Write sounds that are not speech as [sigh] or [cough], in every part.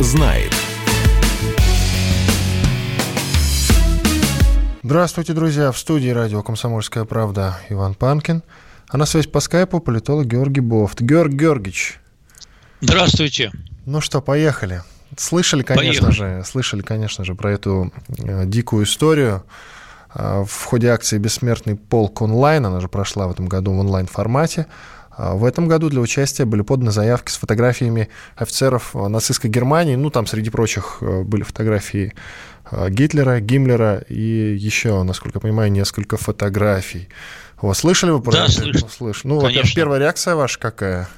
знает. Здравствуйте, друзья. В студии радио «Комсомольская правда» Иван Панкин. А на связь по скайпу политолог Георгий Бофт. Георг Георгиевич. Здравствуйте. Ну что, поехали. Слышали, конечно поехали. же, слышали, конечно же, про эту э, дикую историю э, в ходе акции «Бессмертный полк онлайн». Она же прошла в этом году в онлайн-формате. А в этом году для участия были поданы заявки с фотографиями офицеров нацистской Германии. Ну, там среди прочих э, были фотографии э, Гитлера, Гиммлера и еще, насколько я понимаю, несколько фотографий. Вот, слышали вы про да, это? Слышу. Слыш. Ну, во-первых, первая реакция ваша какая?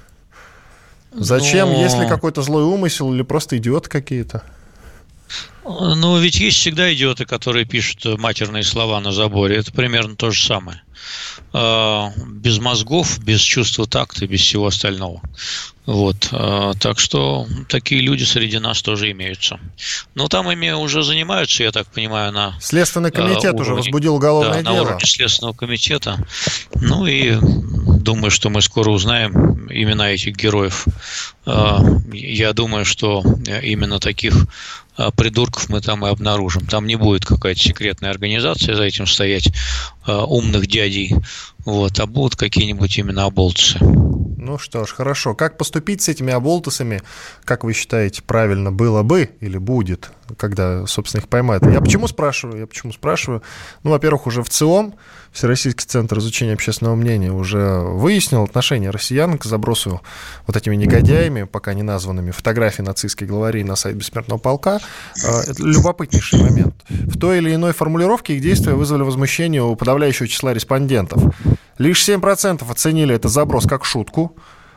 Зачем? Но... Есть ли какой-то злой умысел или просто идиоты какие-то? Ну, ведь есть всегда идиоты, которые пишут матерные слова на заборе. Это примерно то же самое. А, без мозгов, без чувства такта, без всего остального. Вот. А, так что такие люди среди нас тоже имеются. Но там ими уже занимаются, я так понимаю, на Следственный комитет уровне, уже возбудил уголовное да, дело. на уровне Следственного комитета. Ну и думаю, что мы скоро узнаем имена этих героев. А, я думаю, что именно таких а, придурков мы там и обнаружим. Там не будет какая-то секретная организация за этим стоять, а, умных дядей, вот, а будут какие-нибудь именно оболтусы. Ну что ж, хорошо. Как поступить с этими оболтусами, как вы считаете, правильно было бы или будет, когда, собственно, их поймают? Я почему спрашиваю? Я почему спрашиваю? Ну, во-первых, уже в ЦИОМ, Всероссийский центр изучения общественного мнения, уже выяснил отношение россиян к забросу вот этими негодяями, пока не названными, фотографий нацистской главари на сайт Бессмертного полка. А, это любопытнейший момент. В той или иной формулировке их действия вызвали возмущение у подавляющего числа респондентов. Лишь 7% оценили этот заброс как шутку,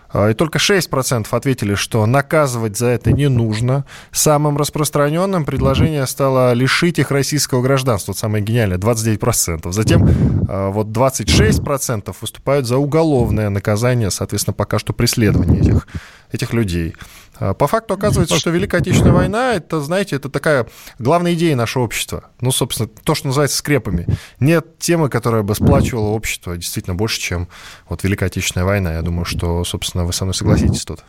а, и только 6% ответили, что наказывать за это не нужно. Самым распространенным предложение стало лишить их российского гражданства. Вот самое гениальное, 29%. Затем а, вот 26% выступают за уголовное наказание, соответственно, пока что преследование этих, этих людей. А, по факту оказывается, что Великая Отечественная война, это, знаете, это такая главная идея нашего общества. Ну, собственно, то, что называется скрепами. Нет темы, которая бы сплачивала общество действительно больше, чем вот Великая Отечественная война. Я думаю, что, собственно, вы со мной согласитесь тут.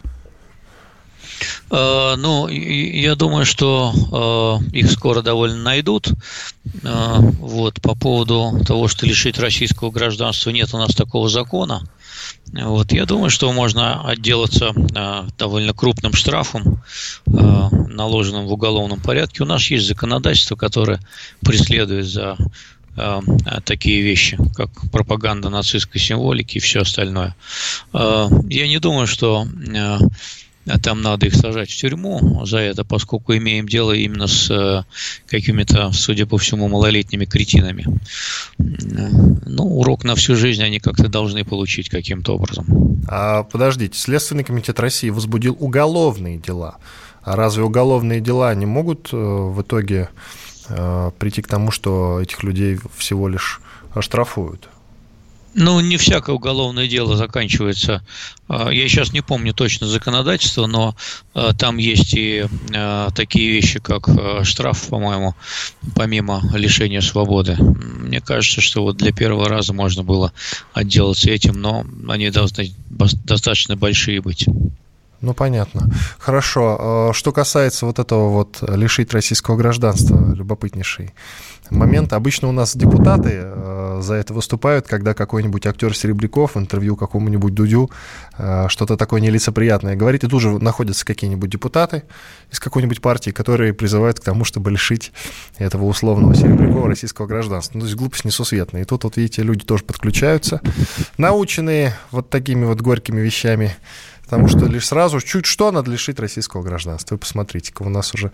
А, ну, я думаю, что а, их скоро довольно найдут. Вот, по поводу того, что лишить российского гражданства нет у нас такого закона. Вот, я думаю, что можно отделаться э, довольно крупным штрафом, э, наложенным в уголовном порядке. У нас есть законодательство, которое преследует за э, такие вещи, как пропаганда нацистской символики и все остальное. Э, я не думаю, что э, там надо их сажать в тюрьму за это, поскольку имеем дело именно с э, какими-то, судя по всему, малолетними кретинами. Ну, урок на всю жизнь они как-то должны получить каким-то образом. А подождите, Следственный комитет России возбудил уголовные дела. А разве уголовные дела не могут э, в итоге э, прийти к тому, что этих людей всего лишь оштрафуют? Ну, не всякое уголовное дело заканчивается. А, я сейчас не помню точно законодательство, но а, там есть и а, такие вещи, как штраф, по-моему, помимо лишения свободы. Мне кажется, что вот для первого раза можно было отделаться этим, но они должны достаточно большие быть. Ну, понятно. Хорошо. Что касается вот этого вот лишить российского гражданства, любопытнейший момент. Обычно у нас депутаты э, за это выступают, когда какой-нибудь актер Серебряков в интервью какому-нибудь Дудю э, что-то такое нелицеприятное говорит, и тут же находятся какие-нибудь депутаты из какой-нибудь партии, которые призывают к тому, чтобы лишить этого условного Серебрякова российского гражданства. Ну, то есть глупость несусветная. И тут, вот видите, люди тоже подключаются, наученные вот такими вот горькими вещами, Потому что лишь сразу, чуть что, надо лишить российского гражданства. Вы посмотрите-ка, у нас уже,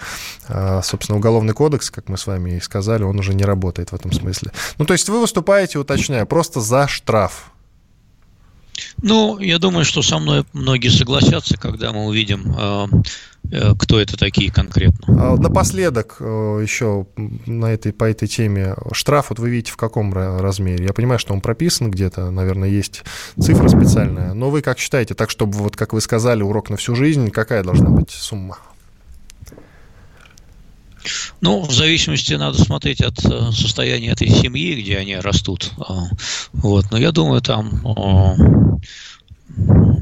а, собственно, уголовный кодекс, как мы с вами и сказали, он уже не работает в этом смысле. Ну, то есть вы выступаете, уточняю, просто за штраф. Ну, я думаю, что со мной многие согласятся, когда мы увидим а, Э, кто это такие конкретно. А напоследок э, еще на этой, по этой теме штраф, вот вы видите в каком размере? Я понимаю, что он прописан где-то, наверное, есть цифра специальная, но вы как считаете, так чтобы, вот как вы сказали, урок на всю жизнь, какая должна быть сумма? Ну, в зависимости надо смотреть от э, состояния этой семьи, где они растут. А, вот. Но я думаю, там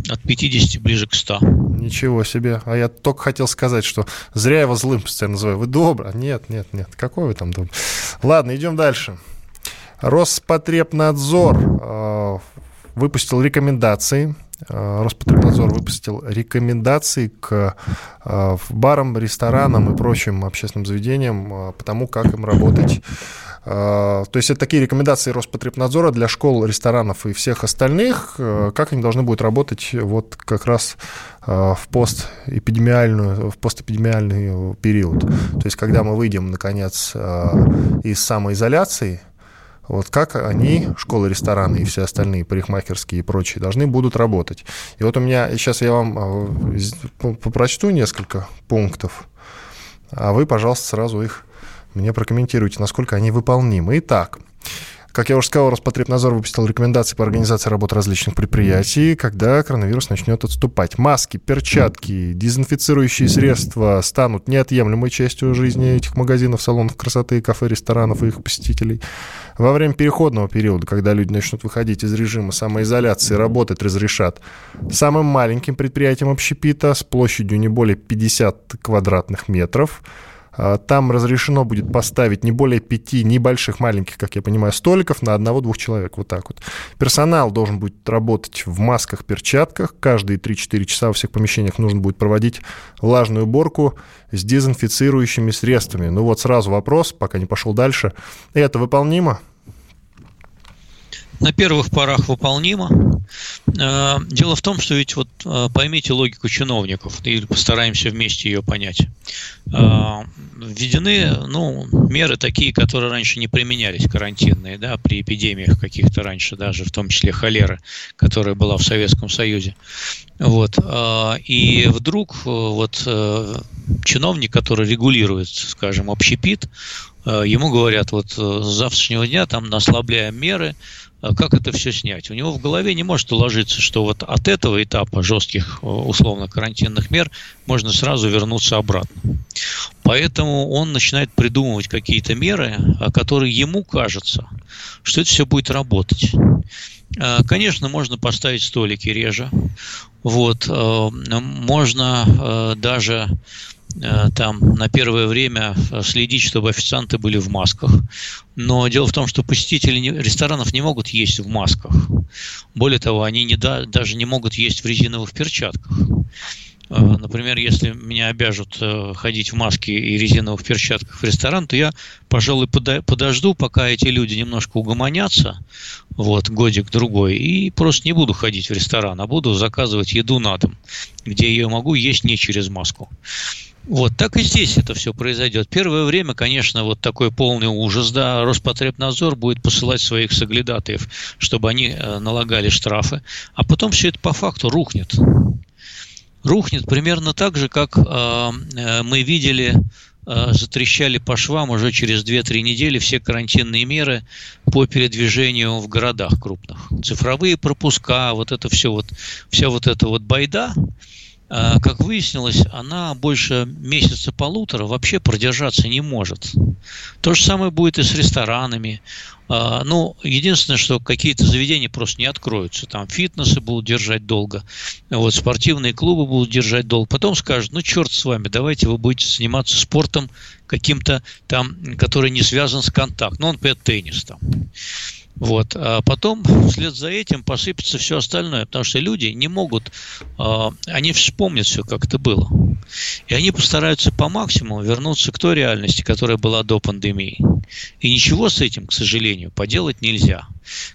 от 50 ближе к 100. Ничего себе. А я только хотел сказать, что зря его злым постоянно называю. Вы добрый? Нет, нет, нет. Какой вы там добрый? Ладно, идем дальше. Роспотребнадзор э, выпустил рекомендации Роспотребнадзор выпустил рекомендации к э, барам, ресторанам и прочим общественным заведениям э, по тому, как им работать. То есть это такие рекомендации Роспотребнадзора для школ, ресторанов и всех остальных, как они должны будут работать вот как раз в постэпидемиальную, в постэпидемиальный период. То есть когда мы выйдем, наконец, из самоизоляции, вот как они, школы, рестораны и все остальные, парикмахерские и прочие, должны будут работать. И вот у меня, сейчас я вам э, прочту несколько пунктов, а вы, пожалуйста, сразу их мне прокомментируйте, насколько они выполнимы. Итак, как я уже сказал, Роспотребнадзор выпустил рекомендации по организации работы различных предприятий, когда коронавирус начнет отступать. Маски, перчатки, дезинфицирующие средства станут неотъемлемой частью жизни этих магазинов, салонов красоты, кафе, ресторанов и их посетителей. Во время переходного периода, когда люди начнут выходить из режима самоизоляции, работать разрешат самым маленьким предприятиям общепита с площадью не более 50 квадратных метров – там разрешено будет поставить не более пяти небольших, маленьких, как я понимаю, столиков на одного-двух человек. Вот так вот. Персонал должен будет работать в масках, перчатках. Каждые 3-4 часа во всех помещениях нужно будет проводить влажную уборку с дезинфицирующими средствами. Ну вот сразу вопрос, пока не пошел дальше. Это выполнимо? На первых порах выполнимо. Э, дело в том, что ведь вот э, поймите логику чиновников, или постараемся вместе ее понять. Э, введены ну, меры такие, которые раньше не применялись, карантинные, да, при эпидемиях каких-то раньше, даже в том числе холеры, которая была в Советском Союзе. Вот. И вдруг вот чиновник, который регулирует, скажем, общепит, ему говорят, вот с завтрашнего дня там ослабляем меры, как это все снять. У него в голове не может уложиться, что вот от этого этапа жестких условно карантинных мер можно сразу вернуться обратно. Поэтому он начинает придумывать какие-то меры, которые ему кажется, что это все будет работать. А, конечно, можно поставить столики реже. Вот, а, можно даже Э, там на первое время э, следить, чтобы официанты были в масках. Но дело в том, что посетители ресторанов не могут есть в масках. Более того, они не да, даже не могут есть в резиновых перчатках. Э, например, если меня обяжут ходить в маске и резиновых перчатках в ресторан, то я, пожалуй, подожду, пока эти люди немножко угомонятся, вот, годик-другой, и просто не буду ходить в ресторан, а буду заказывать еду на дом, где я могу есть не через маску. Вот, так и здесь это все произойдет. Первое время, конечно, вот такой полный ужас, да, Роспотребнадзор будет посылать своих соглядатаев, чтобы они э, налагали штрафы, а потом все это по факту рухнет. Рухнет примерно так же, как э, э мы видели, э, затрещали по швам уже через 2-3 недели все карантинные меры по передвижению в городах крупных. Цифровые пропуска, вот это все вот, вся вот эта вот байда, как выяснилось, она больше месяца-полутора вообще продержаться не может. То же самое будет и с ресторанами. А, ну, единственное, что какие-то заведения просто не откроются. Там фитнесы будут держать долго, вот, спортивные клубы будут держать долго. Потом скажут, ну, черт с вами, давайте вы будете заниматься спортом каким-то там, который не связан с контактом. Ну, он, например, теннис там. Вот. А потом вслед за этим посыпется все остальное, потому что люди не могут, э, они вспомнят все, как это было. И они постараются по максимуму вернуться к той реальности, которая была до пандемии. И ничего с этим, к сожалению, поделать нельзя.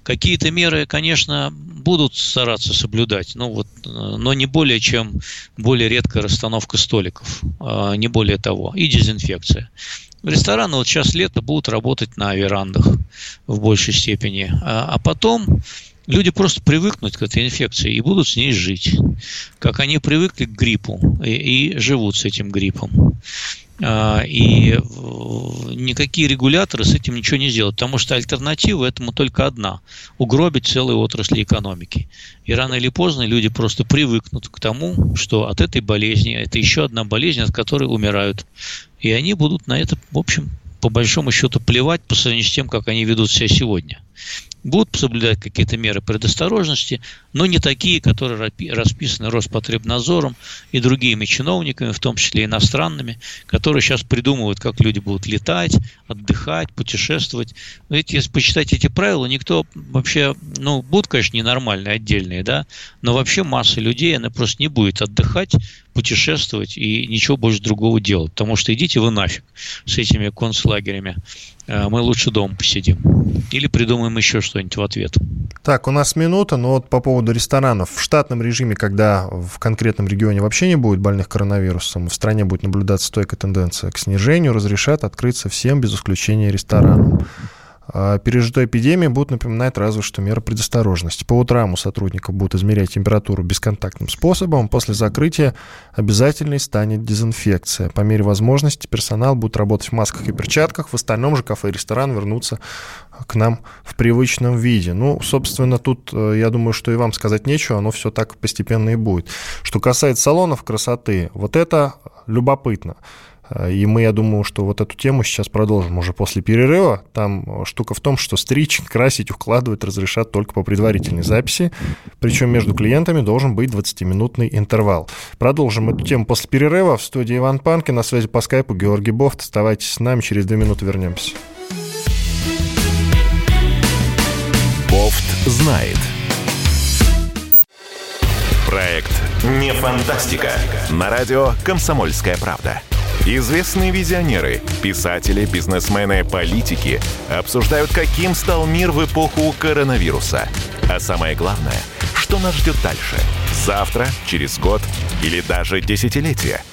Какие-то меры, конечно, будут стараться соблюдать, но, вот, но не более чем более редкая расстановка столиков, э, не более того, и дезинфекция. Рестораны вот сейчас лето будут работать на верандах в большей степени, а, а потом люди просто привыкнут к этой инфекции и будут с ней жить, как они привыкли к гриппу и, и живут с этим гриппом. А, и никакие регуляторы с этим ничего не сделают, потому что альтернатива этому только одна – угробить целые отрасли экономики. И рано или поздно люди просто привыкнут к тому, что от этой болезни, это еще одна болезнь, от которой умирают. И они будут на это, в общем, по большому счету плевать по сравнению с тем, как они ведут себя сегодня. будут соблюдать какие-то меры предосторожности, но не такие, которые расписаны Роспотребнадзором и другими чиновниками, в том числе иностранными, которые сейчас придумывают, как люди будут летать, отдыхать, путешествовать. Ведь если почитать эти правила, никто вообще, ну, будут, конечно, ненормальные, отдельные, да, но вообще масса людей, она просто не будет отдыхать, путешествовать и ничего больше другого делать. Потому что идите вы нафиг с этими концлагерями. Э, мы лучше дома посидим. Или придумаем еще что-нибудь в ответ. Так, у нас минута, но вот по поводу ресторанов. В штатном режиме, когда в конкретном регионе вообще не будет больных коронавирусом, в стране будет наблюдаться стойкая тенденция к снижению, разрешат открыться всем без исключения ресторанам. А пережитой эпидемии будут напоминать разве что меры предосторожности. По утрам у сотрудников будут измерять температуру бесконтактным способом. После закрытия обязательной станет дезинфекция. По мере возможности персонал будет работать в масках и перчатках. В остальном же кафе и ресторан вернутся к нам в привычном виде. Ну, собственно, тут, э, я думаю, что и вам сказать нечего, оно все так постепенно и будет. Что касается салонов красоты, вот это любопытно. Э, и мы, я думаю, что вот эту тему сейчас продолжим уже после перерыва. Там штука в том, что стричь, [laughs] красить, укладывать разрешат только по предварительной записи. Причем между клиентами должен быть 20-минутный интервал. Продолжим эту тему после перерыва. В студии Иван Панкин. На связи по скайпу Георгий Бофт. Оставайтесь с нами. Через две минуты вернемся. Бофт знает. Проект «Не фантастика». На радио «Комсомольская правда». Известные визионеры, писатели, бизнесмены, политики обсуждают, каким стал мир в эпоху коронавируса. А самое главное, что нас ждет дальше? Завтра, через год или даже десятилетие –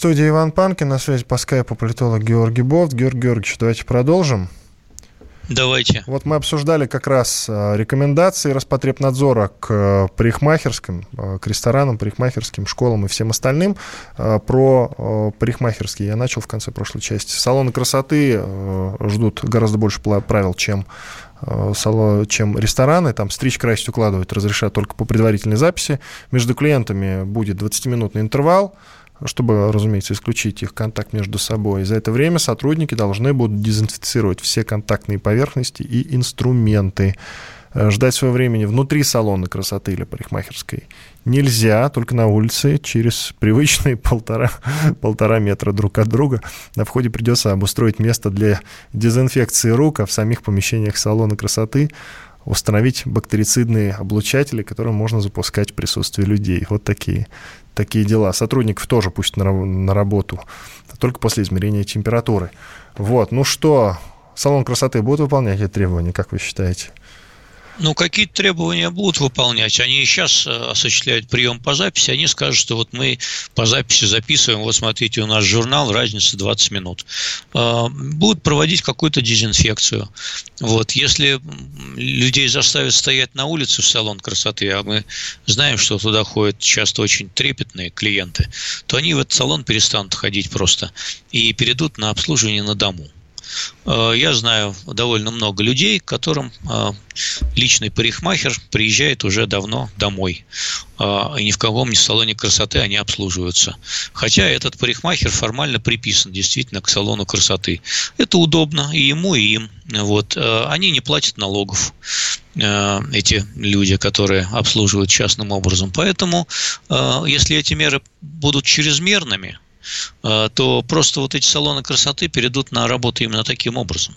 Студии Иван Панкин, на связи по скайпу политолог Георгий Бофт. Георгий Георгиевич, давайте продолжим. Давайте. Вот мы обсуждали как раз а, рекомендации Роспотребнадзора к а, парикмахерским, а, к ресторанам, парикмахерским, школам и всем остальным. Про парикмахерские я начал в конце прошлой части. Салоны красоты ждут гораздо больше правил, чем чем рестораны, там стричь, красить, укладывать разрешают только по предварительной записи. Между клиентами будет 20-минутный интервал, чтобы, разумеется, исключить их контакт между собой. За это время сотрудники должны будут дезинфицировать все контактные поверхности и инструменты. Э, ждать своего времени внутри салона красоты или парикмахерской нельзя, только на улице, через привычные [laughs] полтора, полтора метра друг от друга. На входе придется обустроить место для дезинфекции рук, а в самих помещениях салона красоты установить бактерицидные облучатели, которые можно запускать в присутствии людей. Вот такие такие дела. Сотрудников тоже пусть на, на работу, только после измерения температуры. Вот, ну что, салон красоты будет выполнять эти требования, как вы считаете? Ну, какие требования будут выполнять? Они сейчас э, осуществляют прием по записи, они скажут, что вот мы по записи записываем, вот смотрите, у нас журнал, разница 20 минут. Э, будут проводить какую-то дезинфекцию. Вот, если людей заставят стоять на улице в салон красоты, а мы знаем, что туда ходят часто очень трепетные клиенты, то они в этот салон перестанут ходить просто и перейдут на обслуживание на дому. Э, я знаю довольно много людей, которым э, личный парикмахер приезжает уже давно домой. Э, и ни в каком ни салоне красоты они обслуживаются. Хотя этот парикмахер формально приписан действительно к салону красоты. Это удобно и ему, и им. Вот. Они не платят налогов эти люди, которые обслуживают частным образом. Поэтому, если эти меры будут чрезмерными, то просто вот эти салоны красоты перейдут на работу именно таким образом.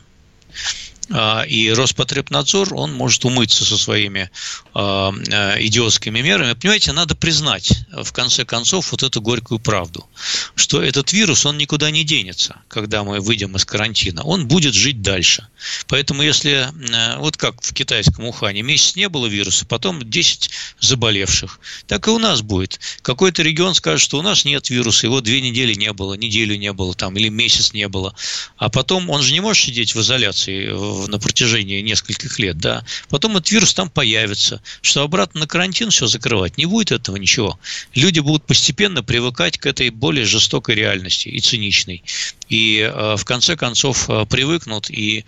А, и Роспотребнадзор, он может умыться со своими а, а, идиотскими мерами. Понимаете, надо признать, в конце концов, вот эту горькую правду, что этот вирус, он никуда не денется, когда мы выйдем из карантина. Он будет жить дальше. Поэтому если, вот как в китайском Ухане, месяц не было вируса, потом 10 заболевших, так и у нас будет. Какой-то регион скажет, что у нас нет вируса, его две недели не было, неделю не было там, или месяц не было. А потом он же не может сидеть в изоляции, на протяжении нескольких лет, да, потом этот вирус там появится, что обратно на карантин все закрывать, не будет этого ничего. Люди будут постепенно привыкать к этой более жестокой реальности и циничной. И э, в конце концов э, привыкнут и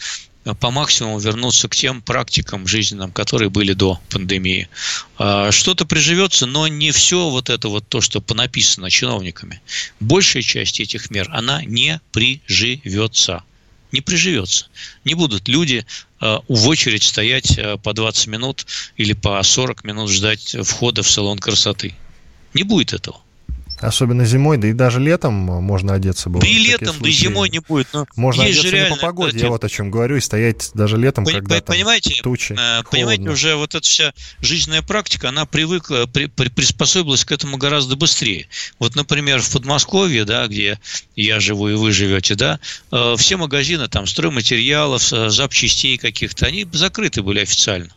по максимуму вернуться к тем практикам жизненным, которые были до пандемии. Что-то приживется, но не все вот это вот то, что понаписано чиновниками. Большая часть этих мер, она не приживется. Не приживется. Не будут люди а, в очередь стоять а, по 20 минут или по 40 минут ждать входа в салон красоты. Не будет этого. Особенно зимой, да и даже летом можно одеться было. Да и летом, да и зимой не будет. Но можно есть одеться реально, не по погоде, я вот о чем говорю, и стоять даже летом, Пон, когда понимаете, там тучи, э, Понимаете, холодно. уже вот эта вся жизненная практика, она привыкла, при, при, приспособилась к этому гораздо быстрее. Вот, например, в Подмосковье, да, где я живу и вы живете, да, э, все магазины там стройматериалов, э, запчастей каких-то, они закрыты были официально.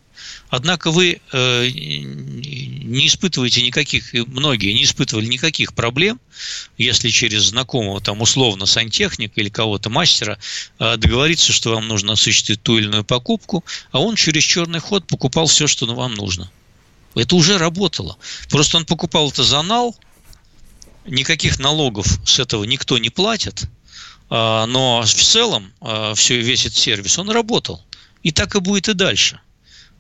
Однако вы э, не испытываете никаких, многие не испытывали никаких проблем, если через знакомого, там, условно, сантехника или кого-то мастера э, договориться, что вам нужно осуществить ту или иную покупку, а он через черный ход покупал все, что вам нужно. Это уже работало. Просто он покупал это за нал, никаких налогов с этого никто не платит, э, но в целом э, все, весь этот сервис, он работал. И так и будет и дальше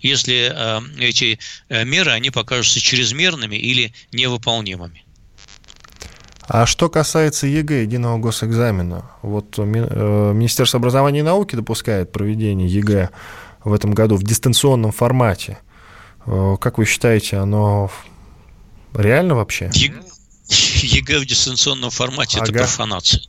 если э, эти э, меры, они покажутся чрезмерными или невыполнимыми. А что касается ЕГЭ, единого госэкзамена, вот э, Министерство образования и науки допускает проведение ЕГЭ в этом году в дистанционном формате. Как вы считаете, оно реально вообще? ЕГЭ в дистанционном формате ага. – это профанация.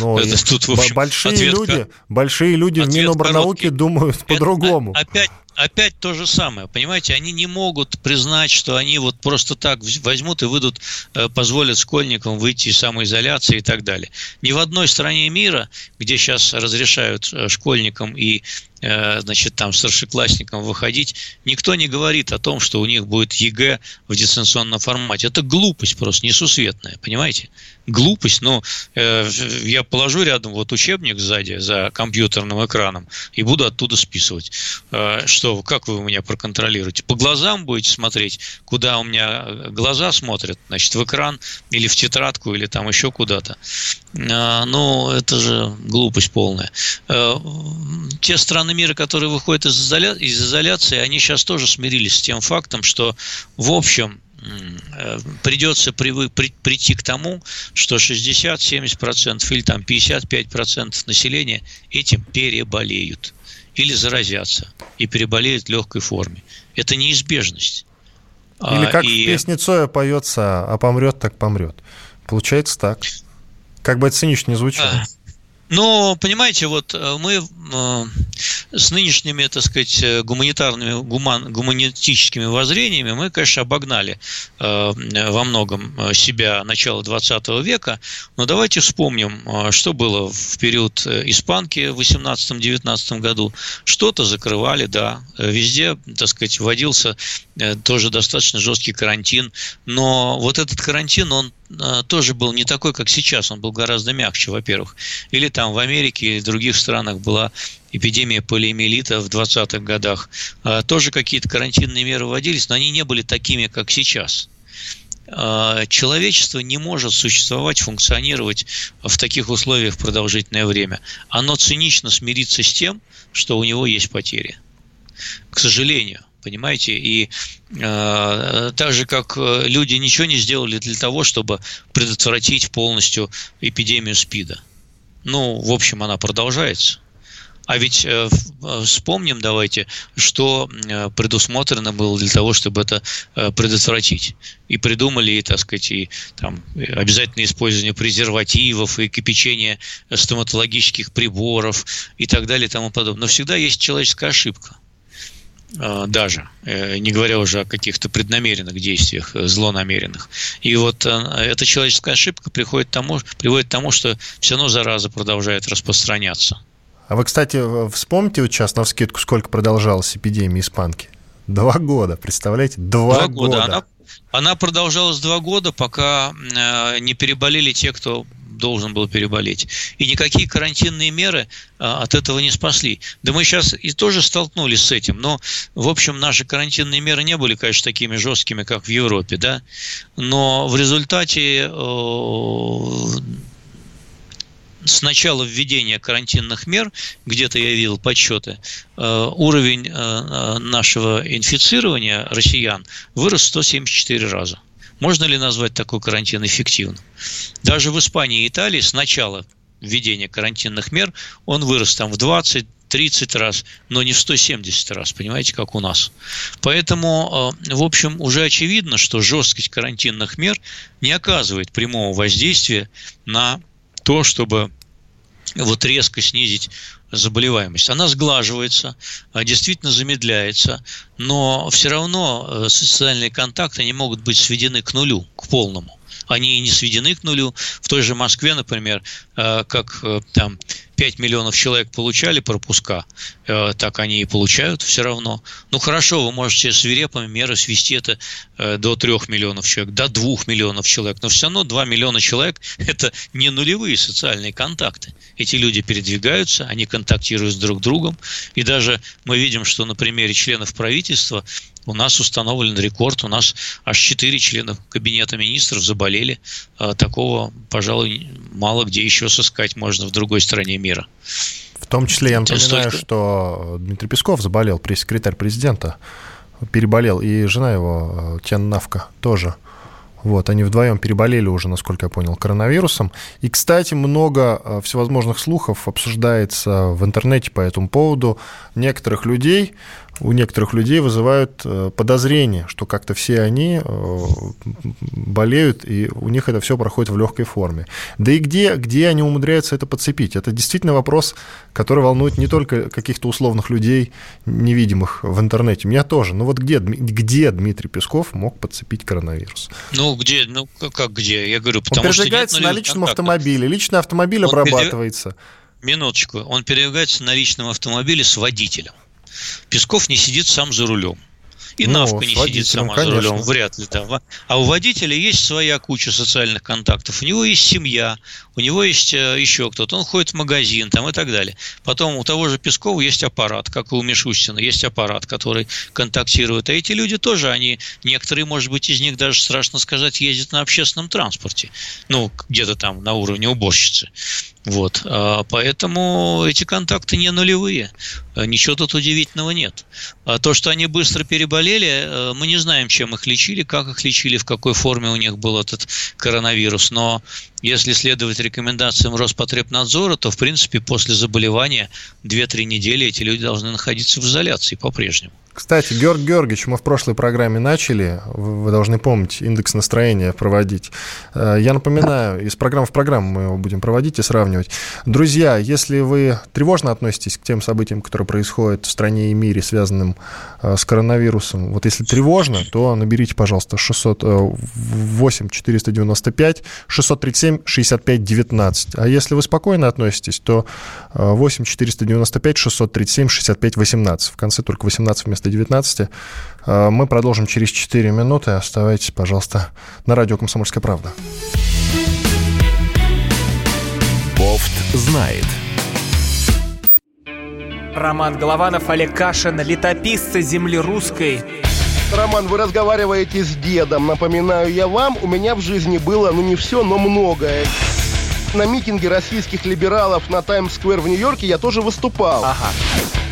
Но [laughs] это тут, в общем, большие люди, большие люди в Минобрнауке думают по-другому. Опять, опять то же самое, понимаете, они не могут признать, что они вот просто так возьмут и выйдут, э, позволят школьникам выйти из самоизоляции и так далее. Ни в одной стране мира, где сейчас разрешают э, школьникам и Э, значит, там старшеклассникам выходить, никто не говорит о том, что у них будет ЕГЭ в дистанционном формате. Это глупость просто несусветная, понимаете? Глупость, но э, я положу рядом вот учебник сзади за компьютерным экраном и буду оттуда списывать. Э, что, как вы меня проконтролируете? По глазам будете смотреть, куда у меня глаза смотрят, значит, в экран или в тетрадку, или там еще куда-то. Э, ну, это же глупость полная. Э, те страны мира, которые выходят из, изоля... из изоляции, они сейчас тоже смирились с тем фактом, что в общем э, придется привы, при, прийти к тому, что 60-70% или там 55% населения этим переболеют или заразятся и переболеют в легкой форме. Это неизбежность. Или а, как и... в песне Цоя поется «А помрет, так помрет». Получается так. Как бы это цинично не звучало. Но, понимаете, вот э, мы э, с нынешними, так сказать, э, гуманитарными, гуман, гуманистическими воззрениями мы, конечно, обогнали во многом себя начала 20 века, но давайте вспомним, что было в период испанки в 18-19 году. Что-то закрывали, да, везде, так сказать, вводился тоже достаточно жесткий карантин, но вот этот карантин, он тоже был не такой, как сейчас, он был гораздо мягче, во-первых. Или там в Америке и других странах была эпидемия полиомиелита в 20-х годах. А, тоже какие-то карантинные меры вводились, но они не были такими, как сейчас. А, человечество не может существовать, функционировать в таких условиях продолжительное время. Оно цинично смирится с тем, что у него есть потери. К сожалению понимаете? И э, так же, как люди ничего не сделали для того, чтобы предотвратить полностью эпидемию СПИДа. Ну, в общем, она продолжается. А ведь э, э, вспомним давайте, что э, предусмотрено было для того, чтобы это э, предотвратить. И придумали, так сказать, и там обязательное использование презервативов, и кипячение стоматологических приборов и так далее и тому подобное. Но всегда есть человеческая ошибка. Э, даже, э, не говоря уже о каких-то преднамеренных действиях, э, злонамеренных. И вот эта человеческая ошибка приходит к тому, приводит к тому, что все равно зараза продолжает распространяться. А вы, кстати, вспомните вот сейчас на вскидку, сколько продолжалась эпидемия испанки? Два года, представляете? Два, Два года. года. Она, она продолжалась два года, пока не переболели те, кто должен был переболеть. И никакие карантинные меры а, от этого не спасли. Да мы сейчас и тоже столкнулись с этим, но, в общем, наши карантинные меры не были, конечно, такими жесткими, как в Европе, да, но в результате э, с начала введения карантинных мер, где-то я видел подсчеты, э, уровень э, нашего инфицирования россиян вырос 174 раза. Можно ли назвать такой карантин эффективным? Даже в Испании и Италии с начала введения карантинных мер он вырос там в 20 30 раз, но не в 170 раз, понимаете, как у нас. Поэтому, э, в общем, уже очевидно, что жесткость карантинных мер не оказывает прямого воздействия на то, чтобы вот резко снизить заболеваемость. Она сглаживается, а действительно замедляется, но все равно э, социальные контакты не могут быть сведены к нулю, к полному они не сведены к нулю. В той же Москве, например, как э, там 5 миллионов человек получали пропуска, э, так они и получают все равно. Ну хорошо, вы можете свирепыми меры свести это до 3 миллионов человек, до 2 миллионов человек, но все равно 2 миллиона человек – это не нулевые социальные контакты. Эти люди передвигаются, они контактируют с друг другом, и даже мы видим, что на примере членов правительства у нас установлен рекорд, у нас аж 4 члена кабинета министров заболели. Такого, пожалуй, мало где еще сыскать можно в другой стране мира. В том числе я напоминаю, столько... что Дмитрий Песков заболел, пресс-секретарь президента, переболел, и жена его, Тян Навка, тоже. Вот, они вдвоем переболели уже, насколько я понял, коронавирусом. И, кстати, много э, всевозможных слухов обсуждается в интернете по этому поводу. Некоторых людей, у некоторых людей вызывают э, подозрение, что как-то все они э, болеют, и у них это все проходит в легкой форме. Да и где, где они умудряются это подцепить? Это действительно вопрос, который волнует не только каких-то условных людей, невидимых в интернете. Меня тоже. Ну вот где, где Дмитрий Песков мог подцепить коронавирус? Ну где? Ну как где? Я говорю, потому Он передвигается что нет на личном контактов. автомобиле. Личный автомобиль Он обрабатывается. Перед... Минуточку. Он передвигается на личном автомобиле с водителем. Песков не сидит сам за рулем. И ну, Навка не сидит сама конечно. за рулем, вряд ли. Да. А у водителя есть своя куча социальных контактов. У него есть семья, у него есть э, еще кто-то. Он ходит в магазин там, и так далее. Потом у того же Пескова есть аппарат, как и у Мишустина, есть аппарат, который контактирует. А эти люди тоже, они, некоторые, может быть, из них даже страшно сказать, ездят на общественном транспорте. Ну, где-то там на уровне уборщицы. Вот. А, поэтому эти контакты не нулевые. А, ничего тут удивительного нет. А то, что они быстро переболели, э, мы не знаем, чем их лечили, как их лечили, в какой форме у них был этот коронавирус. Но если следовать рекомендациям Роспотребнадзора, то, в принципе, после заболевания 2-3 недели эти люди должны находиться в изоляции по-прежнему. Кстати, Георг Георгиевич, мы в прошлой программе начали, вы должны помнить, индекс настроения проводить. Э, я напоминаю, из программы в программу мы его будем проводить и сравнивать. Друзья, если вы тревожно относитесь к тем событиям, которые происходят в стране и мире, связанным э, с коронавирусом, вот если тревожно, то наберите, пожалуйста, 608 495 637 65 19. А если вы спокойно относитесь, то 8 495 637 65 18. В конце только 18 вместо 19. А, мы продолжим через 4 минуты. Оставайтесь, пожалуйста, на радио «Комсомольская правда». Бофт знает. Роман Голованов, Олег Кашин, летописцы земли русской. Роман, вы разговариваете с дедом. Напоминаю я вам, у меня в жизни было, ну не все, но многое. На митинге российских либералов на Таймс-сквер в Нью-Йорке я тоже выступал. Ага.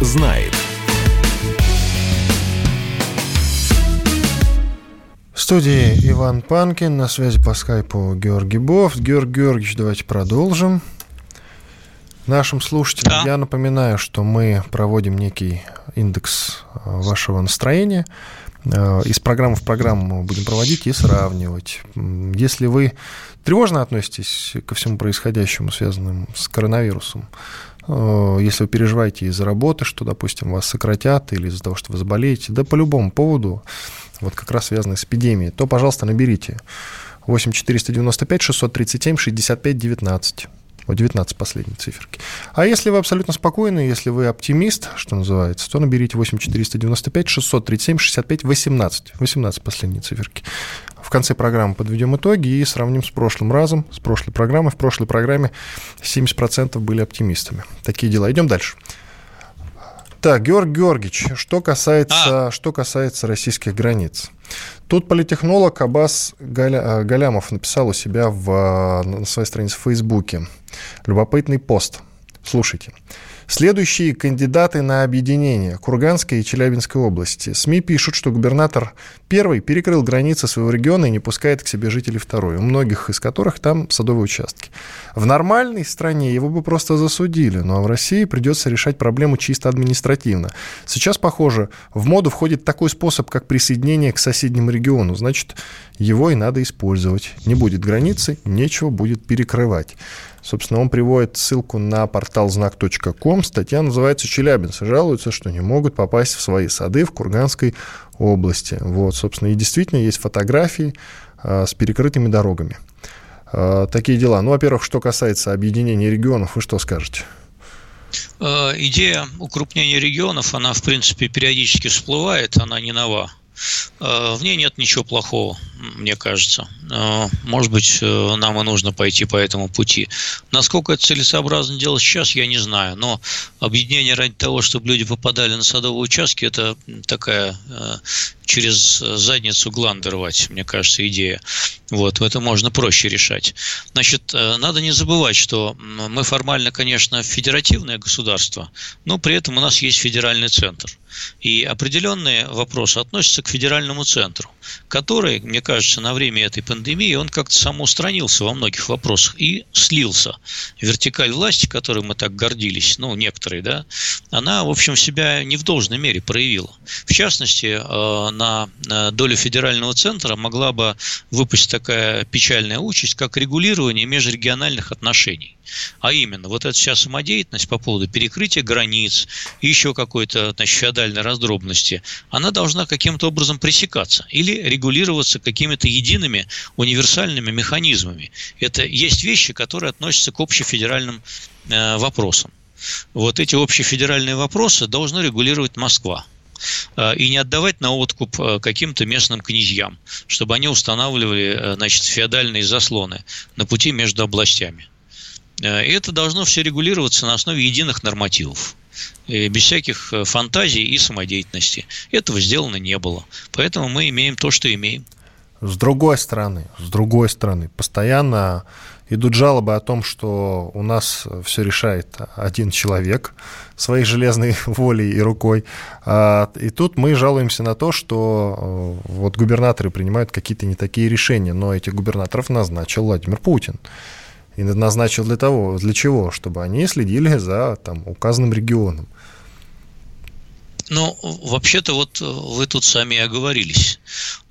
Знает. В студии Иван Панкин, на связи по скайпу Георгий Бофт. Георгий Георгиевич, давайте продолжим. Нашим слушателям да. я напоминаю, что мы проводим некий индекс э, вашего настроения. Э, из программы в программу мы будем проводить и сравнивать. Если вы тревожно относитесь ко всему происходящему, связанному с коронавирусом, если вы переживаете из-за работы, что, допустим, вас сократят или из-за того, что вы заболеете, да по любому поводу, вот как раз связанный с эпидемией, то, пожалуйста, наберите 8 495 637 65 19. Вот 19 последней циферки. А если вы абсолютно спокойны, если вы оптимист, что называется, то наберите 8 495 637 65 18. 18 последней циферки. В конце программы подведем итоги и сравним с прошлым разом, с прошлой программой. В прошлой программе 70% были оптимистами. Такие дела. Идем дальше. Так, Георг Георгиевич, что касается, а. что касается российских границ. Тут политехнолог Аббас Галя, Галямов написал у себя в, на своей странице в Фейсбуке. Любопытный пост. Слушайте. Следующие кандидаты на объединение Курганской и Челябинской области. СМИ пишут, что губернатор первый перекрыл границы своего региона и не пускает к себе жителей второй, у многих из которых там садовые участки. В нормальной стране его бы просто засудили, но в России придется решать проблему чисто административно. Сейчас, похоже, в моду входит такой способ, как присоединение к соседнему региону. Значит, его и надо использовать. Не будет границы, нечего будет перекрывать. Собственно, он приводит ссылку на портал знак.ком. Статья называется «Челябинцы жалуются, что не могут попасть в свои сады в Курганской области». Вот, собственно, и действительно есть фотографии а, с перекрытыми дорогами. А, такие дела. Ну, во-первых, что касается объединения регионов, вы что скажете? А, идея укрупнения регионов, она, в принципе, периодически всплывает, она не нова. В ней нет ничего плохого, мне кажется. Э, может быть, э, нам и нужно пойти по этому пути. Насколько это целесообразно делать сейчас, я не знаю. Но объединение ради того, чтобы люди попадали на садовые участки, это такая через задницу гланды рвать, мне кажется, идея. Вот, это можно проще решать. Значит, надо не забывать, что мы формально, конечно, федеративное государство, но при этом у нас есть федеральный центр. И определенные вопросы относятся к федеральному центру, который, мне кажется, на время этой пандемии он как-то самоустранился во многих вопросах и слился. Вертикаль власти, которой мы так гордились, ну, некоторые, да, она, в общем, себя не в должной мере проявила. В частности, э, на долю федерального центра могла бы выпасть такая печальная участь, как регулирование межрегиональных отношений. А именно, вот эта вся самодеятельность по поводу перекрытия границ, еще какой-то, значит, феодальной раздробности, она должна каким-то образом пресекаться или регулироваться какими-то едиными универсальными механизмами. Это есть вещи, которые относятся к общефедеральным э, вопросам. Вот эти общефедеральные вопросы должна регулировать Москва э, и не отдавать на откуп э, каким-то местным князьям, чтобы они устанавливали э, значит, феодальные заслоны на пути между областями. Э, и это должно все регулироваться на основе единых нормативов без всяких э, фантазий и самодеятельности. Этого сделано не было. Поэтому мы имеем то, что имеем. С другой стороны, с другой стороны, постоянно идут жалобы о том, что у нас все решает один человек своей железной [laughs] волей и рукой. А, и тут мы жалуемся на то, что э, вот губернаторы принимают какие-то не такие решения, но этих губернаторов назначил Владимир Путин и назначил для того, для чего? Чтобы они следили за там, указанным регионом. Ну, вообще-то вот вы тут сами и оговорились.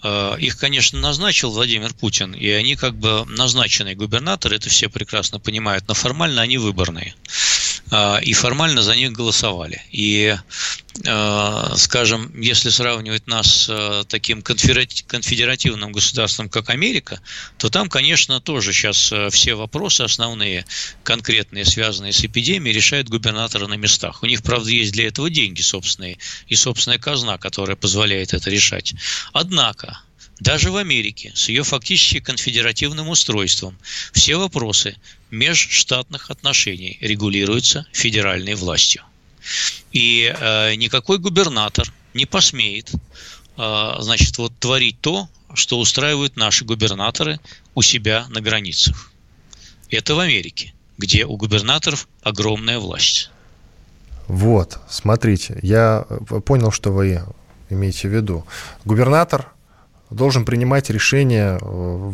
Э, их, конечно, назначил Владимир Путин, и они как бы назначенные губернаторы, это все прекрасно понимают, но формально они выборные. Э, и формально за них голосовали. И Э, скажем, если сравнивать нас с э, таким конфедеративным государством, как Америка, то там, конечно, тоже сейчас все вопросы основные, конкретные, связанные с эпидемией, решают губернаторы на местах. У них, правда, есть для этого деньги собственные и собственная казна, которая позволяет это решать. Однако, даже в Америке с ее фактически конфедеративным устройством все вопросы межштатных отношений регулируются федеральной властью. И э, никакой губернатор не посмеет, э, значит, вот творить то, что устраивают наши губернаторы у себя на границах. Это в Америке, где у губернаторов огромная власть. Вот, смотрите, я понял, что вы имеете в виду. Губернатор должен принимать решения э,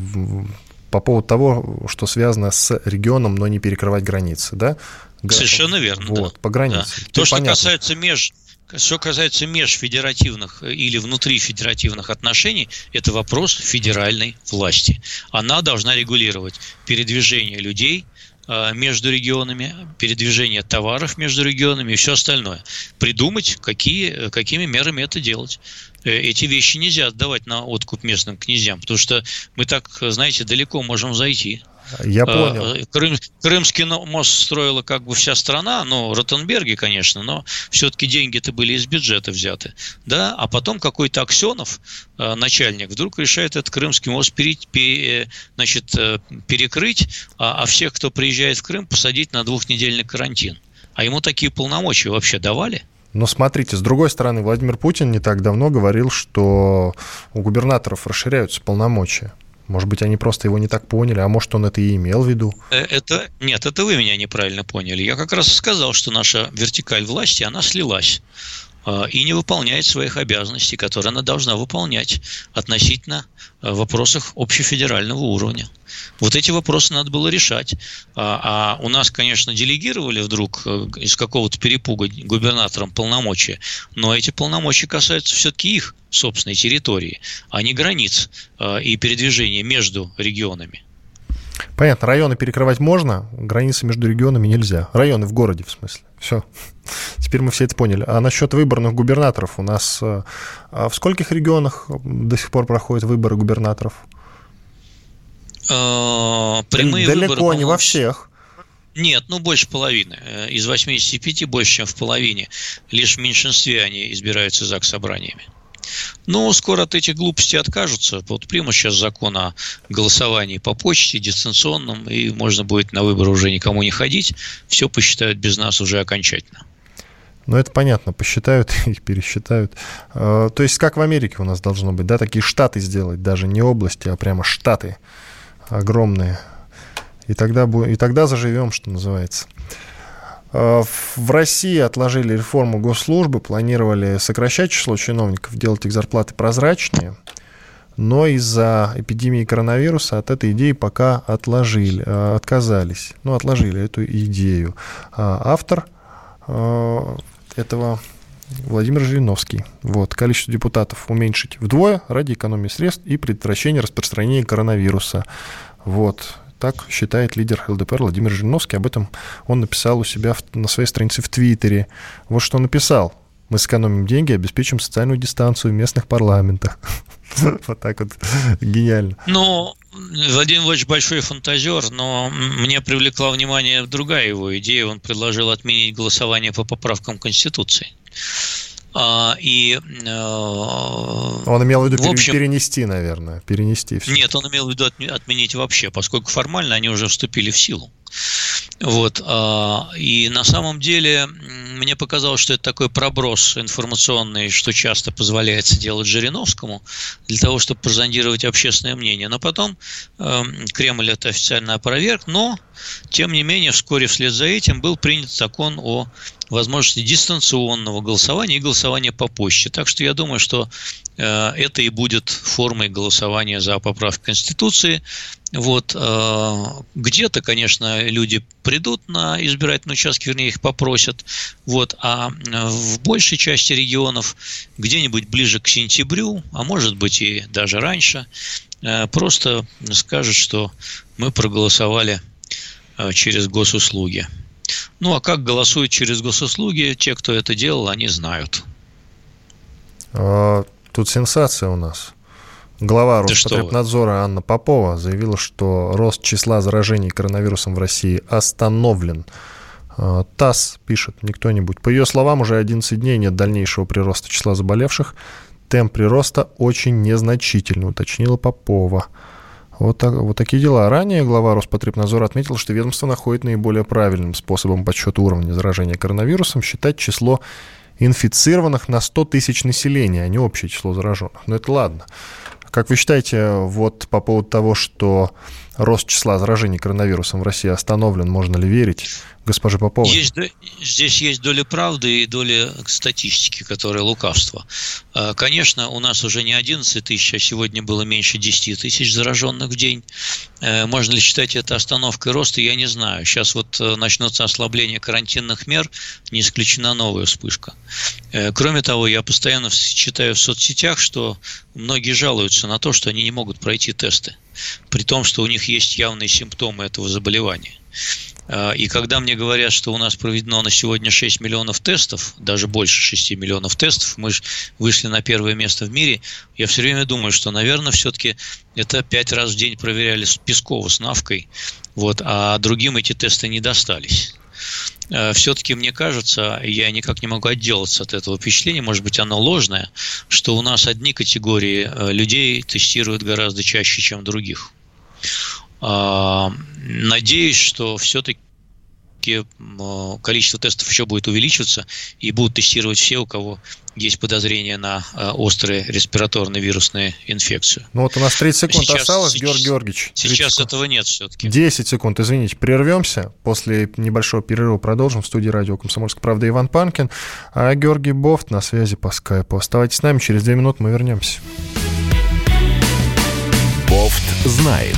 по поводу того, что связано с регионом, но не перекрывать границы, да? Совершенно верно. Вот, да. по границе. Да. То, что понятно. касается меж что касается межфедеративных или внутрифедеративных отношений, это вопрос федеральной власти. Она должна регулировать передвижение людей э, между регионами, передвижение товаров между регионами и все остальное. Придумать, какие, какими мерами это делать. Э, эти вещи нельзя отдавать на откуп местным князьям, потому что мы так, знаете, далеко можем зайти. Я э, понял. Крым, Крымский мост строила как бы вся страна, ну, Ротенберги, конечно, но все-таки деньги-то были из бюджета взяты. Да? А потом какой-то Аксенов, э, начальник, вдруг решает этот Крымский мост пере, пере, значит, перекрыть, а, а всех, кто приезжает в Крым, посадить на двухнедельный карантин. А ему такие полномочия вообще давали? Но смотрите, с другой стороны, Владимир Путин не так давно говорил, что у губернаторов расширяются полномочия. Может быть, они просто его не так поняли, а может, он это и имел в виду? Э, это нет, это вы меня неправильно поняли. Я как раз сказал, что наша вертикаль власти, она слилась. А, и не выполняет своих обязанностей, которые она должна выполнять относительно а, вопросов общефедерального уровня. Вот эти вопросы надо было решать. А, а у нас, конечно, делегировали вдруг э, из какого-то перепуга губернаторам полномочия, но эти полномочия касаются все-таки их собственной территории, а не границ и передвижения между регионами. Понятно, районы перекрывать можно, границы между регионами нельзя. Районы в городе, в смысле. Все. [laughs] Теперь мы все это поняли. А насчет выборных губернаторов у нас э, а в скольких регионах до сих пор проходят выборы губернаторов? Э, прямые Далеко выборы, не во всех. Нет, ну больше половины. Э, из 85 больше, чем в половине. Лишь в меньшинстве они избираются ЗАГС собраниями. Но скоро от этих глупостей откажутся. Вот примут сейчас закон о голосовании по почте, дистанционном, и можно будет на выборы уже никому не ходить. Все посчитают без нас уже окончательно. Ну, это понятно, посчитают, [laughs] их пересчитают. А, то есть, как в Америке у нас должно быть, да, такие штаты сделать, даже не области, а прямо штаты огромные. И тогда, и тогда заживем, что называется. А, в России отложили реформу госслужбы, планировали сокращать число чиновников, делать их зарплаты прозрачнее, но из-за эпидемии коронавируса от этой идеи пока отложили, а, отказались. Ну, отложили эту идею. А автор этого Владимир Жириновский. Вот, количество депутатов уменьшить вдвое ради экономии средств и предотвращения распространения коронавируса. Вот, так считает лидер ЛДПР Владимир Жириновский. Об этом он написал у себя в, на своей странице в Твиттере. Вот что написал. Мы сэкономим деньги, обеспечим социальную дистанцию в местных парламентах. [laughs] Вот так вот гениально. Ну, Владимир Владимирович большой фантазер, но мне привлекла внимание другая его идея. Он предложил отменить голосование по поправкам Конституции. А, и, э, он имел в виду в общем, перенести, наверное, перенести все. Нет, он имел в виду отменить вообще, поскольку формально они уже вступили в силу. Вот. А, и на самом деле мне показалось, что это такой проброс информационный, что часто позволяется делать Жириновскому, для того, чтобы прозондировать общественное мнение. Но потом э, Кремль это официально опроверг, но, тем не менее, вскоре вслед за этим был принят закон о возможности дистанционного голосования и голосования по почте. Так что я думаю, что э, это и будет формой голосования за поправку Конституции. Вот, э, где-то, конечно, люди придут на избирательные участки, вернее, их попросят. Вот, а в большей части регионов, где-нибудь ближе к сентябрю, а может быть и даже раньше, э, просто скажут, что мы проголосовали через госуслуги. Ну, а как голосуют через госуслуги, те, кто это делал, они знают. А, тут сенсация у нас. Глава Роспотребнадзора Анна Попова заявила, что рост числа заражений коронавирусом в России остановлен. А, ТАСС пишет не кто-нибудь. По ее словам, уже 11 дней нет дальнейшего прироста числа заболевших. Темп прироста очень незначительный, уточнила Попова. Вот, так, вот такие дела. Ранее глава Роспотребнадзора отметил, что ведомство находит наиболее правильным способом подсчета уровня заражения коронавирусом считать число инфицированных на 100 тысяч населения, а не общее число зараженных. Но это ладно. Как вы считаете, вот по поводу того, что рост числа заражений коронавирусом в России остановлен, можно ли верить? госпожи Поповой? Есть, здесь есть доля правды и доля статистики, которая лукавство. А, конечно, у нас уже не 11 тысяч, а сегодня было меньше 10 тысяч зараженных в день. Э, можно ли считать это остановкой роста, я не знаю. Сейчас вот э, начнется ослабление карантинных мер, не исключена новая вспышка. Э, кроме того, я постоянно читаю в соцсетях, что многие жалуются на то, что они не могут пройти тесты, при том, что у них есть явные симптомы этого заболевания. А, и когда мне говорят, что у нас проведено на сегодня 6 миллионов тестов, даже больше 6 миллионов тестов, мы же вышли на первое место в мире, я все время думаю, что, наверное, все-таки это 5 раз в день проверяли с Пескова с Навкой, вот, а другим эти тесты не достались все-таки мне кажется, я никак не могу отделаться от этого впечатления, может быть, оно ложное, что у нас одни категории э, людей тестируют гораздо чаще, чем других. А, надеюсь, что все-таки количество тестов еще будет увеличиваться и будут тестировать все, у кого есть подозрение на а, острые респираторные вирусные инфекции. Ну вот у нас 30 секунд сейчас, осталось, сейчас, Георгий Георгиевич. Сейчас секунд. этого нет все-таки. 10 секунд, извините, прервемся. После небольшого перерыва продолжим. В студии радио «Комсомольская правда» Иван Панкин, а Георгий Бофт на связи по скайпу. Оставайтесь с нами, через 2 минуты мы вернемся. Бофт знает.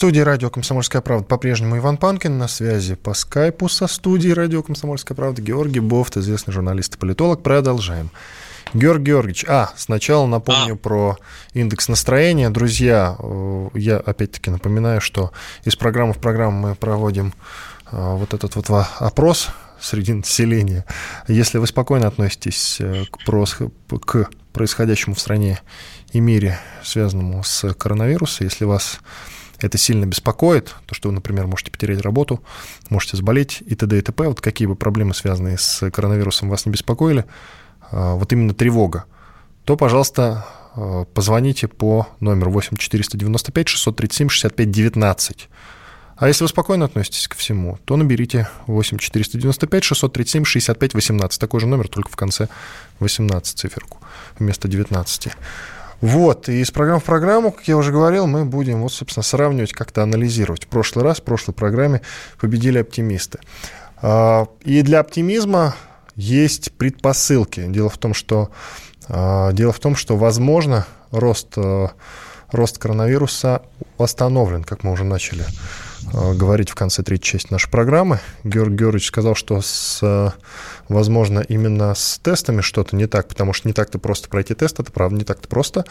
Студии радио «Комсомольская правда» по-прежнему Иван Панкин. На связи по скайпу со студией радио «Комсомольская правда» Георгий Бофт, известный журналист и политолог. Продолжаем. Георгий Георгиевич, а, сначала напомню а. про индекс настроения. Друзья, э, я опять-таки напоминаю, что из программы в программу мы проводим э, вот этот вот опрос среди населения. Если вы спокойно относитесь э, к, прос... к происходящему в стране и мире, связанному с коронавирусом, если вас это сильно беспокоит, то, что вы, например, можете потерять работу, можете заболеть и т.д. и т.п. Вот какие бы проблемы, связанные с коронавирусом, вас не беспокоили, а, вот именно тревога, то, пожалуйста, а, позвоните по номеру 8 495 637 65 19. А если вы спокойно относитесь ко всему, то наберите 8 495 637 65 18. Такой же номер, только в конце 18 циферку вместо 19. Вот, и из программы в программу, как я уже говорил, мы будем, вот, собственно, сравнивать, как-то анализировать. В прошлый раз, в прошлой программе победили оптимисты. А, и для оптимизма есть предпосылки. Дело в том, что, а, дело в том, что возможно, рост, а, рост коронавируса остановлен, как мы уже начали говорить в конце третьей части нашей программы. Георгий Георгиевич сказал, что с возможно, именно с тестами что-то не так, потому что не так-то просто пройти тест, это правда не так-то просто.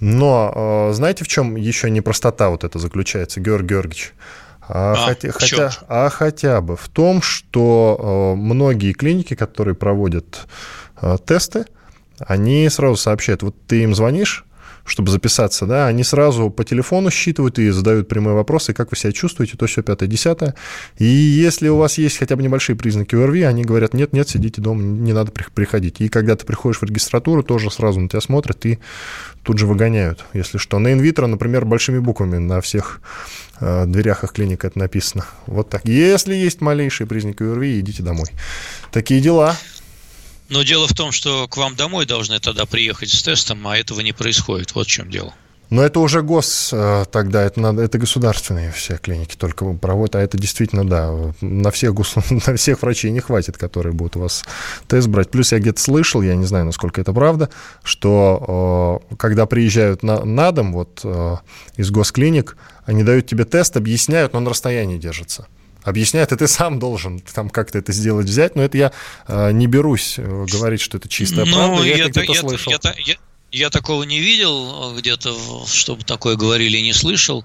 Но э, знаете, в чем еще непростота вот это заключается, Георгий Георгиевич? А, а, хотя, хотя, а хотя бы в том, что э, многие клиники, которые проводят э, тесты, они сразу сообщают, вот ты им звонишь, чтобы записаться, да, они сразу по телефону считывают и задают прямые вопросы, как вы себя чувствуете, то все пятое, десятое. И если у вас есть хотя бы небольшие признаки ОРВИ, они говорят, нет, нет, сидите дома, не надо приходить. И когда ты приходишь в регистратуру, тоже сразу на тебя смотрят и тут же выгоняют, если что. На инвитро, например, большими буквами на всех э, дверях их клиник это написано. Вот так. Если есть малейшие признаки ОРВИ, идите домой. Такие дела. Но дело в том, что к вам домой должны тогда приехать с тестом, а этого не происходит. Вот в чем дело. Но это уже гос э, тогда, это, надо, это государственные все клиники только проводят, а это действительно, да, на всех, гос, [laughs] на всех врачей не хватит, которые будут у вас тест брать. Плюс я где-то слышал, я не знаю, насколько это правда, что э, когда приезжают на, на дом вот, э, из госклиник, они дают тебе тест, объясняют, но на расстоянии держатся объясняет, и ты сам должен там как-то это сделать, взять, но это я э, не берусь э, говорить, что это чистая ну, правда, я, я это где-то слышал. Я, я, Я такого не видел где-то, чтобы такое говорили, не слышал.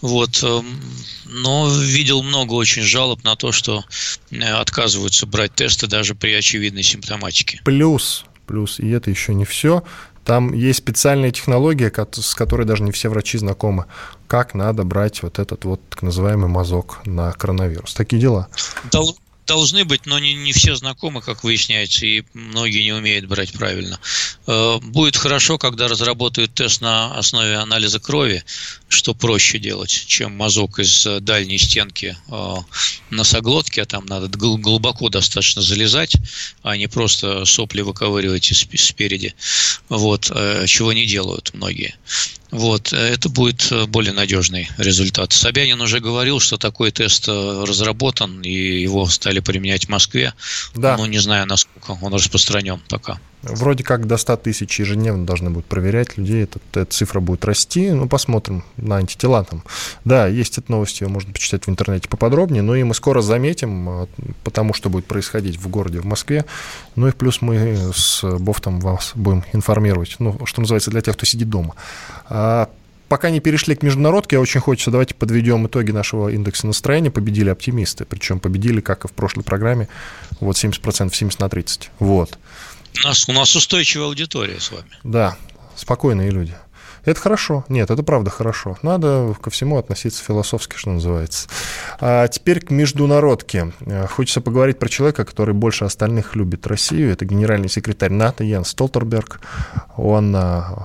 Вот. Эм, но видел много очень жалоб на то, что э, отказываются брать тесты даже при очевидной симптоматике. Плюс, плюс, и это еще не все. Там есть специальная технология, с которой даже не все врачи знакомы. Как надо брать вот этот вот так называемый мазок на коронавирус. Такие дела должны быть, но не, не все знакомы, как выясняется, и многие не умеют брать правильно. Э, будет хорошо, когда разработают тест на основе анализа крови, что проще делать, чем мазок из дальней стенки э, носоглотки, а там надо глубоко достаточно залезать, а не просто сопли выковыривать спереди, вот, э, чего не делают многие. Вот, это будет более надежный результат. Собянин уже говорил, что такой тест разработан, и его стали применять в Москве. Да. Но не знаю, насколько он распространен пока. Вроде как до 100 тысяч ежедневно должны будут проверять людей, эта, эта цифра будет расти, ну, посмотрим на антитела там. Да, есть эта новость, ее можно почитать в интернете поподробнее, но и мы скоро заметим, а, потому что будет происходить в городе, в Москве, ну и плюс мы с Бофтом вас будем информировать, ну, что называется, для тех, кто сидит дома. А пока не перешли к международке, очень хочется, давайте подведем итоги нашего индекса настроения. Победили оптимисты, причем победили, как и в прошлой программе, вот 70%, 70 на 30. Вот. У нас, у нас устойчивая аудитория с вами. Да, спокойные люди. Это хорошо. Нет, это правда хорошо. Надо ко всему относиться философски, что называется. А теперь к международке. Э, хочется поговорить про человека, который больше остальных любит Россию. Это генеральный секретарь НАТО Ян Столтерберг. Он а,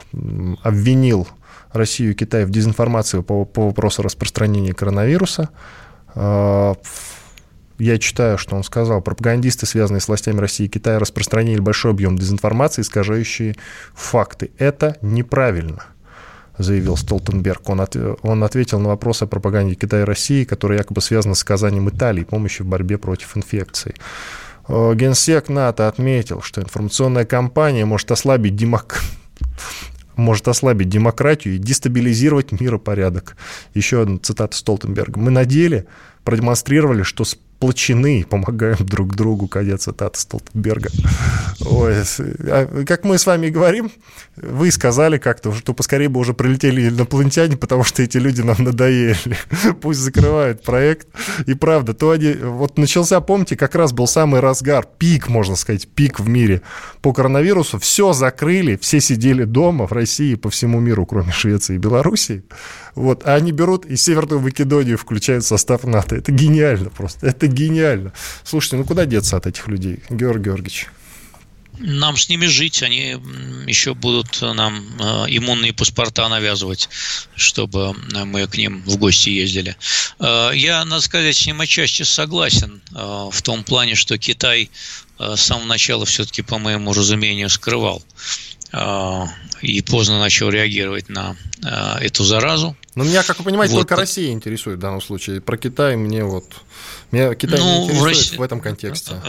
обвинил Россию и Китай в дезинформации по, по вопросу распространения коронавируса. Я читаю, что он сказал. Пропагандисты, связанные с властями России и Китая, распространили большой объем дезинформации, искажающие факты. Это неправильно заявил Столтенберг. Он, от, он ответил на вопросы о пропаганде Китая и России, которые якобы связаны с оказанием Италии помощи в борьбе против инфекции. Генсек НАТО отметил, что информационная кампания может ослабить демок [laughs] может ослабить демократию и дестабилизировать миропорядок. Еще одна цитата Столтенберга. Мы на деле продемонстрировали, что сплочены и помогаем друг другу, конец цитаты Столтенберга. Ой, а как мы с вами говорим, вы сказали как-то, что поскорее бы уже прилетели инопланетяне, потому что эти люди нам надоели. [laughs] Пусть закрывают проект. И правда, то они... Вот начался, помните, как раз был самый разгар, пик, можно сказать, пик в мире по коронавирусу. Все закрыли, все сидели дома в России, по всему миру, кроме Швеции и Белоруссии. Вот, а они берут и Северную Македонию включают в состав НАТО. Это гениально просто. Это гениально. Слушайте, ну куда деться от этих людей, Георгий Георгиевич? нам с ними жить, они еще будут нам э, иммунные паспорта навязывать, чтобы мы к ним в гости ездили. Э, я, надо сказать, с ним отчасти согласен э, в том плане, что Китай с самого начала все-таки, по моему разумению, скрывал и поздно начал реагировать на эту заразу. Но меня, как вы понимаете, вот. только Россия интересует в данном случае. Про Китай мне вот меня Китай ну, не интересует в, России, в этом контексте.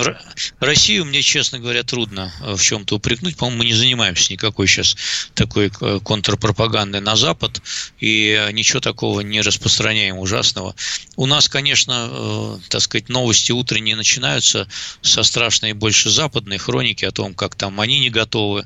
Россию мне, честно говоря, трудно э, в чем-то упрекнуть. По-моему, мы не занимаемся никакой сейчас такой э, контрпропагандой на Запад и э, ничего такого не распространяем ужасного. У нас, конечно, так сказать, новости утренние начинаются со страшной больше западной хроники о том, как там они не готовы,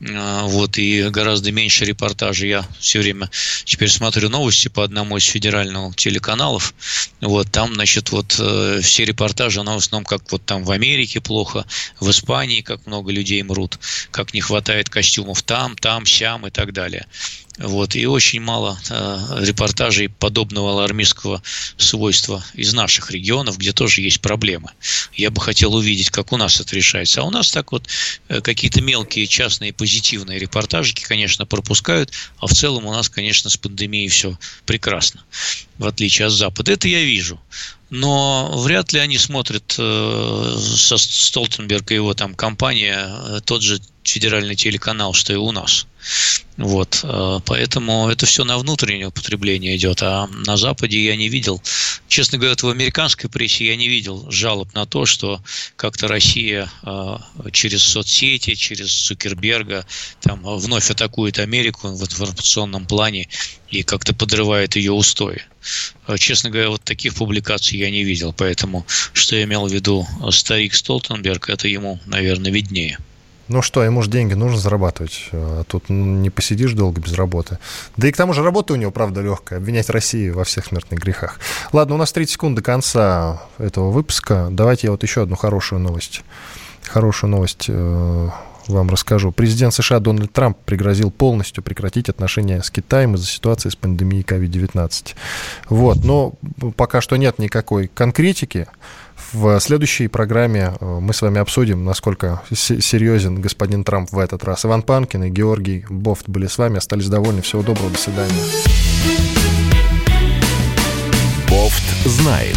вот, и гораздо меньше репортажей. Я все время теперь смотрю новости по одному из федеральных телеканалов, вот, там, значит, вот Э, все репортажи, она в основном как вот там в Америке плохо, в Испании как много людей мрут, как не хватает костюмов там, там, сям и так далее. Вот, и очень мало э, репортажей подобного алармистского свойства из наших регионов, где тоже есть проблемы. Я бы хотел увидеть, как у нас это решается. А у нас так вот э, какие-то мелкие частные позитивные репортажики, конечно, пропускают, а в целом у нас, конечно, с пандемией все прекрасно, в отличие от Запада. Это я вижу но вряд ли они смотрят э, со Столтенберга и его там компания э, тот же федеральный телеканал, что и у нас. Вот, э, поэтому это все на внутреннее употребление идет, а на Западе я не видел, честно говоря, в американской прессе я не видел жалоб на то, что как-то Россия э, через соцсети, через Цукерберга там вновь атакует Америку в информационном плане и как-то подрывает ее устои. Э, честно говоря, вот таких публикаций я не видел, поэтому что я имел в виду старик Столтенберг, это ему, наверное, виднее. Ну что, ему же деньги нужно зарабатывать. А тут не посидишь долго без работы. Да и к тому же работа у него, правда, легкая. Обвинять Россию во всех смертных грехах. Ладно, у нас 30 секунд до конца этого выпуска. Давайте я вот еще одну хорошую новость. Хорошую новость э, вам расскажу. Президент США Дональд Трамп пригрозил полностью прекратить отношения с Китаем из-за ситуации с пандемией COVID-19. Вот, но пока что нет никакой конкретики. В следующей программе э, мы с вами обсудим, насколько серьезен господин Трамп в этот раз. Иван Панкин и Георгий Бофт были с вами. Остались довольны. Всего доброго. До свидания. Бофт знает.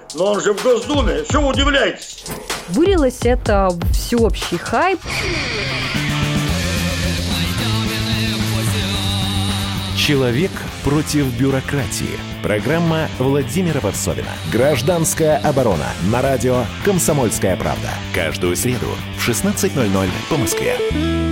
Но он же в Госдуме, что вы удивляетесь? Вылилось это всеобщий хайп. Человек против бюрократии. Программа Владимира Варсовина. Гражданская оборона. На радио «Комсомольская правда». Каждую среду в 16.00 по Москве.